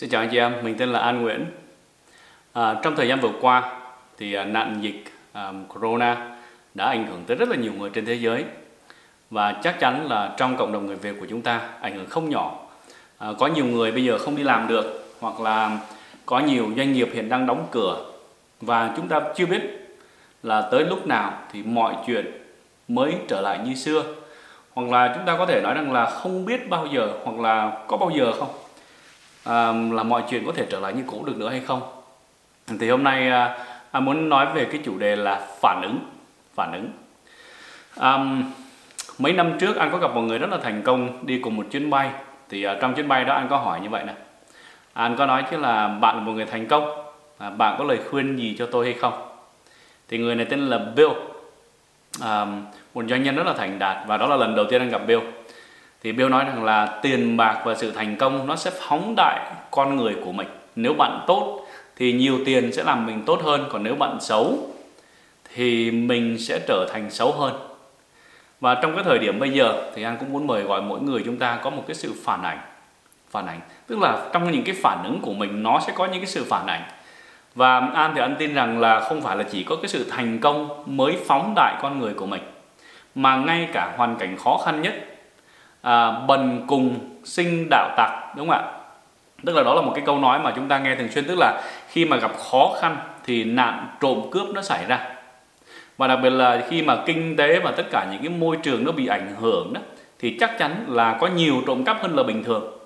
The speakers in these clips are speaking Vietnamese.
Xin chào anh chị em, mình tên là An Nguyễn. À, trong thời gian vừa qua thì à, nạn dịch à, Corona đã ảnh hưởng tới rất là nhiều người trên thế giới và chắc chắn là trong cộng đồng người Việt của chúng ta ảnh hưởng không nhỏ. À, có nhiều người bây giờ không đi làm được hoặc là có nhiều doanh nghiệp hiện đang đóng cửa và chúng ta chưa biết là tới lúc nào thì mọi chuyện mới trở lại như xưa hoặc là chúng ta có thể nói rằng là không biết bao giờ hoặc là có bao giờ không à, là mọi chuyện có thể trở lại như cũ được nữa hay không? Thì hôm nay à, anh muốn nói về cái chủ đề là phản ứng phản ứng. À, mấy năm trước anh có gặp một người rất là thành công đi cùng một chuyến bay. Thì à, trong chuyến bay đó anh có hỏi như vậy nè. Anh có nói chứ là bạn là một người thành công à, bạn có lời khuyên gì cho tôi hay không? Thì người này tên là Bill. À, một doanh nhân rất là thành đạt và đó là lần đầu tiên anh gặp Bill thì Bill nói rằng là tiền bạc và sự thành công nó sẽ phóng đại con người của mình. Nếu bạn tốt thì nhiều tiền sẽ làm mình tốt hơn, còn nếu bạn xấu thì mình sẽ trở thành xấu hơn. Và trong cái thời điểm bây giờ thì anh cũng muốn mời gọi mỗi người chúng ta có một cái sự phản ảnh. Phản ảnh, tức là trong những cái phản ứng của mình, nó sẽ có những cái sự phản ảnh. Và an thì anh tin rằng là không phải là chỉ có cái sự thành công mới phóng đại con người của mình, mà ngay cả hoàn cảnh khó khăn nhất à, bần cùng sinh đạo tặc đúng không ạ? Tức là đó là một cái câu nói mà chúng ta nghe thường xuyên tức là khi mà gặp khó khăn thì nạn trộm cướp nó xảy ra. Và đặc biệt là khi mà kinh tế và tất cả những cái môi trường nó bị ảnh hưởng đó thì chắc chắn là có nhiều trộm cắp hơn là bình thường.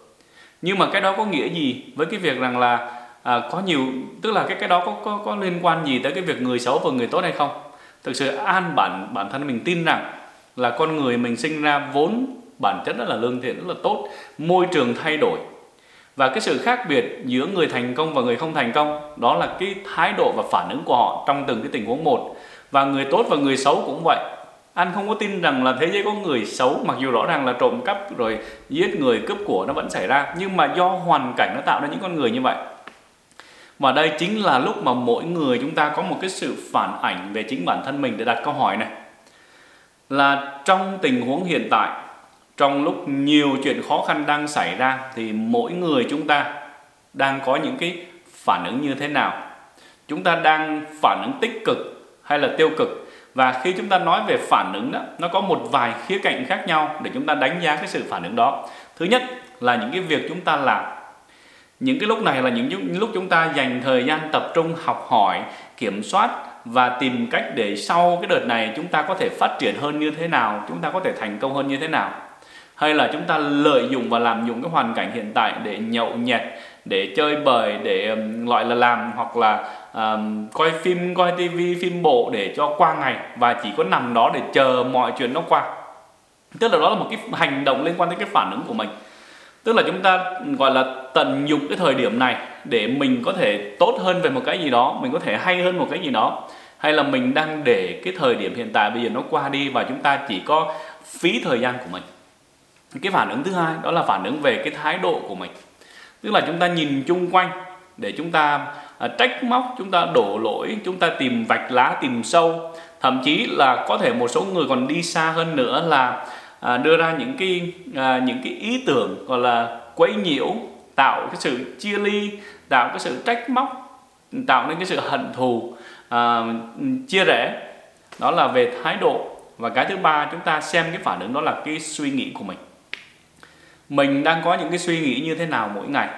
Nhưng mà cái đó có nghĩa gì với cái việc rằng là à, có nhiều tức là cái cái đó có có có liên quan gì tới cái việc người xấu và người tốt hay không? Thực sự an bản bản thân mình tin rằng là con người mình sinh ra vốn bản chất rất là lương thiện, rất là tốt, môi trường thay đổi. Và cái sự khác biệt giữa người thành công và người không thành công, đó là cái thái độ và phản ứng của họ trong từng cái tình huống một. Và người tốt và người xấu cũng vậy. Anh không có tin rằng là thế giới có người xấu, mặc dù rõ ràng là trộm cắp rồi giết người, cướp của nó vẫn xảy ra, nhưng mà do hoàn cảnh nó tạo ra những con người như vậy. Và đây chính là lúc mà mỗi người chúng ta có một cái sự phản ảnh về chính bản thân mình để đặt câu hỏi này. Là trong tình huống hiện tại trong lúc nhiều chuyện khó khăn đang xảy ra thì mỗi người chúng ta đang có những cái phản ứng như thế nào? Chúng ta đang phản ứng tích cực hay là tiêu cực? Và khi chúng ta nói về phản ứng đó, nó có một vài khía cạnh khác nhau để chúng ta đánh giá cái sự phản ứng đó. Thứ nhất là những cái việc chúng ta làm. Những cái lúc này là những lúc chúng ta dành thời gian tập trung học hỏi, kiểm soát và tìm cách để sau cái đợt này chúng ta có thể phát triển hơn như thế nào, chúng ta có thể thành công hơn như thế nào hay là chúng ta lợi dụng và làm dụng cái hoàn cảnh hiện tại để nhậu nhẹt để chơi bời để gọi là làm hoặc là um, coi phim coi tivi phim bộ để cho qua ngày và chỉ có nằm đó để chờ mọi chuyện nó qua. Tức là đó là một cái hành động liên quan đến cái phản ứng của mình. Tức là chúng ta gọi là tận dụng cái thời điểm này để mình có thể tốt hơn về một cái gì đó mình có thể hay hơn một cái gì đó. Hay là mình đang để cái thời điểm hiện tại bây giờ nó qua đi và chúng ta chỉ có phí thời gian của mình cái phản ứng thứ hai đó là phản ứng về cái thái độ của mình. Tức là chúng ta nhìn chung quanh để chúng ta à, trách móc chúng ta đổ lỗi chúng ta tìm vạch lá tìm sâu. Thậm chí là có thể một số người còn đi xa hơn nữa là à, đưa ra những cái à, những cái ý tưởng gọi là quấy nhiễu tạo cái sự chia ly tạo cái sự trách móc tạo nên cái sự hận thù à, chia rẽ. Đó là về thái độ. Và cái thứ ba chúng ta xem cái phản ứng đó là cái suy nghĩ của mình mình đang có những cái suy nghĩ như thế nào mỗi ngày?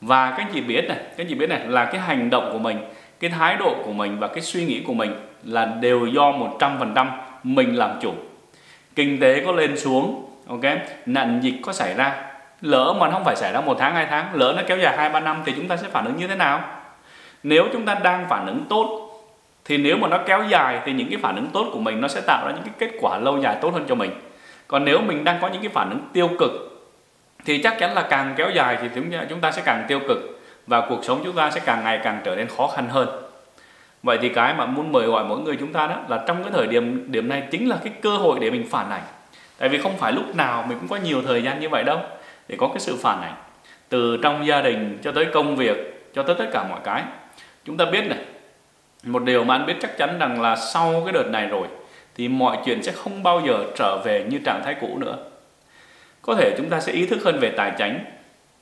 Và các chị biết này, các chị biết này, là cái hành động của mình, cái thái độ của mình và cái suy nghĩ của mình là đều do 100% mình làm chủ. Kinh tế có lên xuống, ok? Nạn dịch có xảy ra. Lỡ mà nó không phải xảy ra một tháng, hai tháng, lỡ nó kéo dài hai, ba năm thì chúng ta sẽ phản ứng như thế nào? Nếu chúng ta đang phản ứng tốt, thì nếu mà nó kéo dài thì những cái phản ứng tốt của mình nó sẽ tạo ra những cái kết quả lâu dài tốt hơn cho mình còn nếu mình đang có những cái phản ứng tiêu cực, thì chắc chắn là càng kéo dài thì chúng ta sẽ càng tiêu cực và cuộc sống chúng ta sẽ càng ngày càng trở nên khó khăn hơn. Vậy thì cái mà muốn mời gọi mỗi người chúng ta đó là trong cái thời điểm điểm này chính là cái cơ hội để mình phản ảnh. Tại vì không phải lúc nào mình cũng có nhiều thời gian như vậy đâu, để có cái sự phản ảnh. Từ trong gia đình cho tới công việc, cho tới tất cả mọi cái. Chúng ta biết này, một điều mà anh biết chắc chắn rằng là sau cái đợt này rồi thì mọi chuyện sẽ không bao giờ trở về như trạng thái cũ nữa. Có thể chúng ta sẽ ý thức hơn về tài chính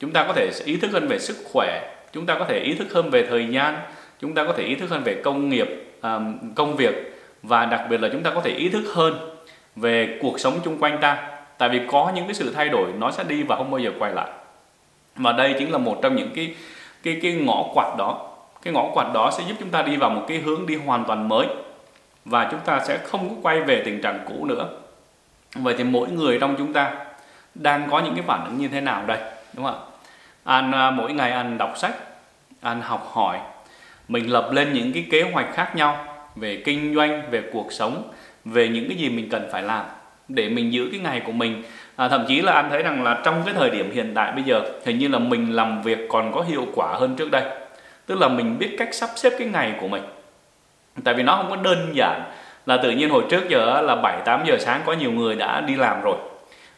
chúng ta có thể ý thức hơn về sức khỏe, chúng ta có thể ý thức hơn về thời gian, chúng ta có thể ý thức hơn về công nghiệp à, công việc và đặc biệt là chúng ta có thể ý thức hơn về cuộc sống chung quanh ta. Tại vì có những cái sự thay đổi, nó sẽ đi và không bao giờ quay lại. Và đây chính là một trong những cái cái cái ngõ quạt đó. Cái ngõ quạt đó sẽ giúp chúng ta đi vào một cái hướng đi hoàn toàn mới và chúng ta sẽ không có quay về tình trạng cũ nữa. Vậy thì mỗi người trong chúng ta đang có những cái phản ứng như thế nào đây? Đúng không ạ? Anh à, mỗi ngày anh đọc sách anh học hỏi mình lập lên những cái kế hoạch khác nhau về kinh doanh về cuộc sống về những cái gì mình cần phải làm để mình giữ cái ngày của mình. À, thậm chí là anh thấy rằng là trong cái thời điểm hiện tại bây giờ hình như là mình làm việc còn có hiệu quả hơn trước đây. Tức là mình biết cách sắp xếp cái ngày của mình tại vì nó không có đơn giản là tự nhiên hồi trước giờ là 7 8 giờ sáng có nhiều người đã đi làm rồi.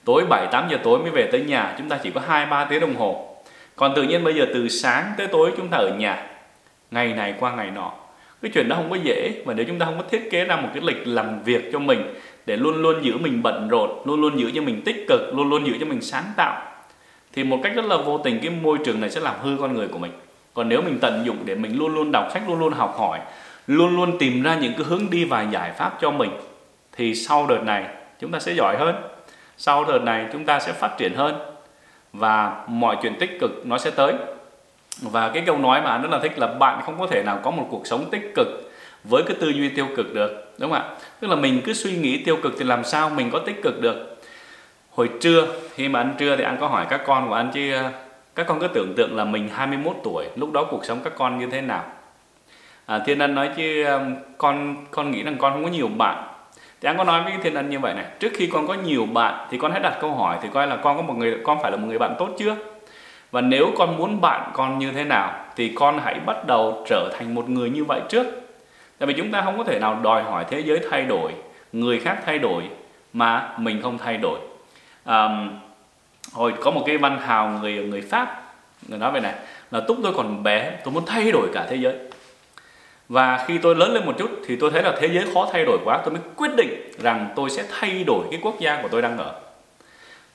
Tối 7 8 giờ tối mới về tới nhà, chúng ta chỉ có 2 3 tiếng đồng hồ. Còn tự nhiên bây giờ từ sáng tới tối chúng ta ở nhà, ngày này qua ngày nọ. Cái chuyện đó không có dễ và nếu chúng ta không có thiết kế ra một cái lịch làm việc cho mình để luôn luôn giữ mình bận rộn, luôn luôn giữ cho mình tích cực, luôn luôn giữ cho mình sáng tạo thì một cách rất là vô tình cái môi trường này sẽ làm hư con người của mình. Còn nếu mình tận dụng để mình luôn luôn đọc sách, luôn luôn học hỏi luôn luôn tìm ra những cái hướng đi và giải pháp cho mình, thì sau đợt này chúng ta sẽ giỏi hơn. Sau đợt này chúng ta sẽ phát triển hơn và mọi chuyện tích cực nó sẽ tới. Và cái câu nói mà anh rất là thích là bạn không có thể nào có một cuộc sống tích cực với cái tư duy tiêu cực được, đúng không ạ? Tức là mình cứ suy nghĩ tiêu cực thì làm sao mình có tích cực được? Hồi trưa, khi mà ăn trưa thì anh có hỏi các con của anh, chứ ờ, các con cứ tưởng tượng là mình 21 tuổi, lúc đó cuộc sống các con như thế nào? À, thiên ân nói chứ um, con con nghĩ rằng con không có nhiều bạn. Thì anh có nói với thiên ân như vậy này trước khi con có nhiều bạn thì con hãy đặt câu hỏi thì coi là con có một người con phải là một người bạn tốt chưa? Và nếu con muốn bạn con như thế nào thì con hãy bắt đầu trở thành một người như vậy trước. Tại vì chúng ta không có thể nào đòi hỏi thế giới thay đổi người khác thay đổi mà mình không thay đổi. À, hồi có một cái văn hào người người pháp người nói về này là lúc tôi còn bé tôi muốn thay đổi cả thế giới và khi tôi lớn lên một chút thì tôi thấy là thế giới khó thay đổi quá, tôi mới quyết định rằng tôi sẽ thay đổi cái quốc gia của tôi đang ở.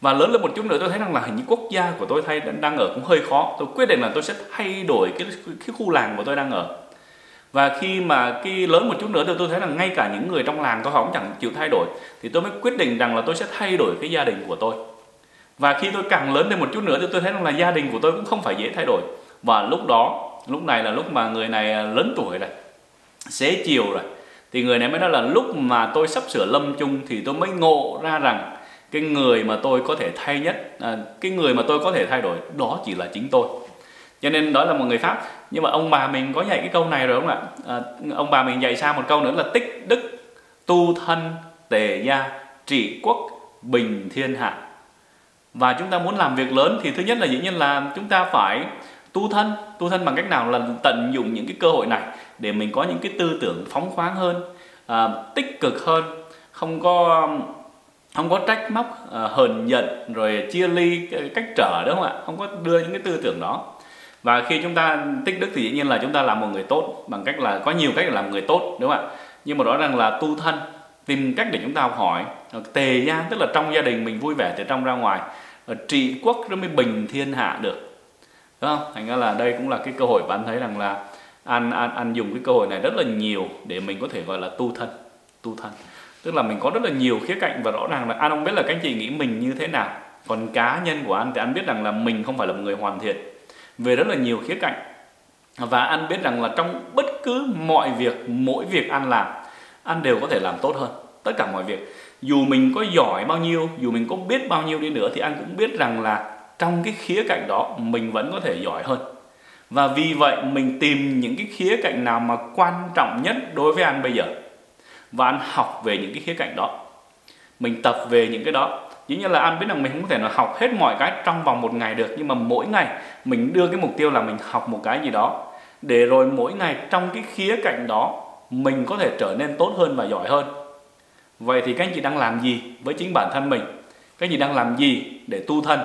Và lớn lên một chút nữa tôi thấy rằng là hình như quốc gia của tôi thay, đang ở cũng hơi khó. Tôi quyết định là tôi sẽ thay đổi cái cái khu làng của tôi đang ở. Và khi mà cái lớn một chút nữa thì tôi thấy rằng ngay cả những người trong làng tôi cũng chẳng chịu thay đổi, thì tôi mới quyết định rằng là tôi sẽ thay đổi cái gia đình của tôi. Và khi tôi càng lớn lên một chút nữa thì tôi thấy rằng là gia đình của tôi cũng không phải dễ thay đổi. Và lúc đó lúc này là lúc mà người này à, lớn tuổi rồi xế chiều rồi. Thì người này mới nói là lúc mà tôi sắp sửa lâm chung thì tôi mới ngộ ra rằng cái người mà tôi có thể thay nhất à, cái người mà tôi có thể thay đổi đó chỉ là chính tôi. Cho nên đó là một người pháp. Nhưng mà ông bà mình có dạy cái câu này rồi không ạ? À, ông bà mình dạy sao một câu nữa là tích đức tu thân tề gia trị quốc bình thiên hạ. Và chúng ta muốn làm việc lớn thì thứ nhất là dĩ nhiên là chúng ta phải tu thân tu thân bằng cách nào là tận dụng những cái cơ hội này để mình có những cái tư tưởng phóng khoáng hơn à, tích cực hơn không có không có trách móc à, hờn giận rồi chia ly cách trở đúng không ạ? Không có đưa những cái tư tưởng đó. Và khi chúng ta tích đức thì dĩ nhiên là chúng ta làm một người tốt bằng cách là có nhiều cách để làm người tốt đúng không ạ? Nhưng mà rõ ràng là tu thân tìm cách để chúng ta học hỏi tề gia tức là trong gia đình mình vui vẻ từ trong ra ngoài trị quốc nó mới bình thiên hạ được đúng không? Thành ra là đây cũng là cái cơ hội bạn thấy rằng là anh anh anh dùng cái cơ hội này rất là nhiều để mình có thể gọi là tu thân tu thân. Tức là mình có rất là nhiều khía cạnh và rõ ràng là anh không biết là các anh chị nghĩ mình như thế nào. Còn cá nhân của anh thì anh biết rằng là mình không phải là một người hoàn thiện. Về rất là nhiều khía cạnh. Và anh biết rằng là trong bất cứ mọi việc, mỗi việc anh làm, anh đều có thể làm tốt hơn tất cả mọi việc. Dù mình có giỏi bao nhiêu, dù mình có biết bao nhiêu đi nữa thì anh cũng biết rằng là trong cái khía cạnh đó mình vẫn có thể giỏi hơn. Và vì vậy mình tìm những cái khía cạnh nào mà quan trọng nhất đối với anh bây giờ. Và anh học về những cái khía cạnh đó. Mình tập về những cái đó. Dĩ nhiên là anh biết rằng mình không thể nào học hết mọi cái trong vòng một ngày được, nhưng mà mỗi ngày mình đưa cái mục tiêu là mình học một cái gì đó. Để rồi mỗi ngày trong cái khía cạnh đó, mình có thể trở nên tốt hơn và giỏi hơn. Vậy thì các anh chị đang làm gì với chính bản thân mình? Các anh chị đang làm gì để tu thân?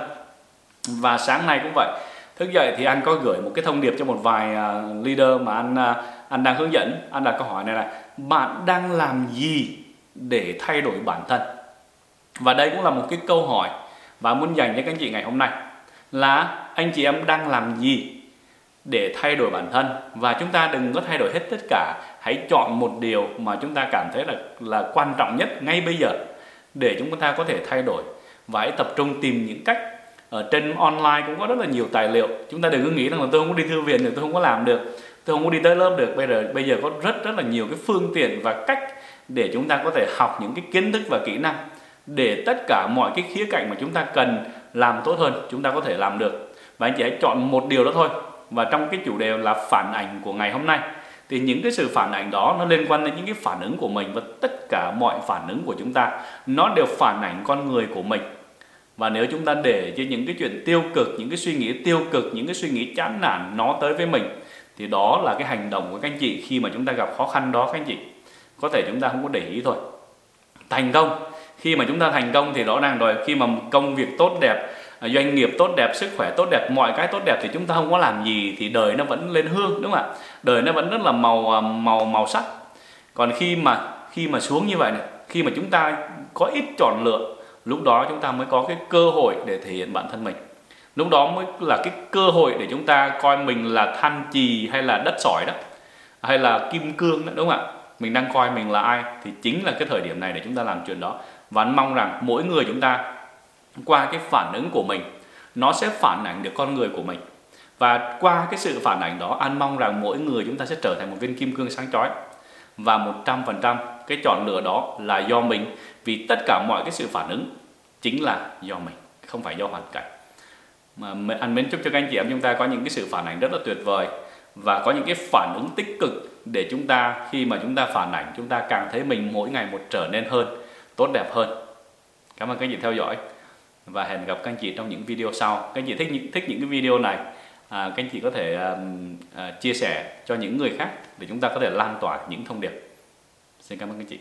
Và sáng nay cũng vậy. Thức dậy thì anh có gửi một cái thông điệp cho một vài uh, leader mà anh uh, anh đang hướng dẫn. Anh đặt câu hỏi này là bạn đang làm gì để thay đổi bản thân? Và đây cũng là một cái câu hỏi và muốn dành cho các anh chị ngày hôm nay là anh chị em đang làm gì để thay đổi bản thân? Và chúng ta đừng có thay đổi hết tất cả. Hãy chọn một điều mà chúng ta cảm thấy là là quan trọng nhất ngay bây giờ để chúng ta có thể thay đổi. Và hãy tập trung tìm những cách ở trên online cũng có rất là nhiều tài liệu. Chúng ta đừng cứ nghĩ rằng là tôi không có đi thư viện được, tôi không có làm được, tôi không có đi tới lớp được. Bây giờ bây giờ có rất rất là nhiều cái phương tiện và cách để chúng ta có thể học những cái kiến thức và kỹ năng để tất cả mọi cái khía cạnh mà chúng ta cần làm tốt hơn, chúng ta có thể làm được. Và anh chị hãy chọn một điều đó thôi. Và trong cái chủ đề là phản ảnh của ngày hôm nay, thì những cái sự phản ảnh đó nó liên quan đến những cái phản ứng của mình và tất cả mọi phản ứng của chúng ta, nó đều phản ảnh con người của mình và nếu chúng ta để cho những cái chuyện tiêu cực, những cái suy nghĩ tiêu cực, những cái suy nghĩ chán nản nó tới với mình, thì đó là cái hành động của các anh chị khi mà chúng ta gặp khó khăn đó, các anh chị. Có thể chúng ta không có để ý thôi. Thành công. Khi mà chúng ta thành công thì rõ ràng rồi. Khi mà công việc tốt đẹp à, doanh nghiệp tốt đẹp, sức khỏe tốt đẹp, mọi cái tốt đẹp thì chúng ta không có làm gì thì đời nó vẫn lên hương, đúng không ạ? Đời nó vẫn rất là màu à, màu màu sắc. Còn khi mà khi mà xuống như vậy này, khi mà chúng ta có ít chọn lựa lúc đó chúng ta mới có cái cơ hội để thể hiện bản thân mình. Lúc đó mới là cái cơ hội để chúng ta coi mình là than chì hay là đất sỏi đó, hay là kim cương đó, đúng không ạ? Mình đang coi mình là ai thì chính là cái thời điểm này để chúng ta làm chuyện đó. Và anh mong rằng mỗi người chúng ta qua cái phản ứng của mình, nó sẽ phản ảnh được con người của mình. Và qua cái sự phản ảnh đó, anh mong rằng mỗi người chúng ta sẽ trở thành một viên kim cương sáng chói và 100% cái chọn lựa đó là do mình vì tất cả mọi cái sự phản ứng chính là do mình không phải do hoàn cảnh. Mà anh mến chúc cho các anh chị em chúng ta có những cái sự phản ảnh rất là tuyệt vời và có những cái phản ứng tích cực để chúng ta khi mà chúng ta phản ảnh chúng ta càng thấy mình mỗi ngày một trở nên hơn tốt đẹp hơn. Cảm ơn các anh chị theo dõi và hẹn gặp các anh chị trong những video sau. Các anh chị thích những thích những cái video này à, các anh chị có thể um, uh, chia sẻ cho những người khác để chúng ta có thể lan tỏa những thông điệp xin cảm ơn các chị.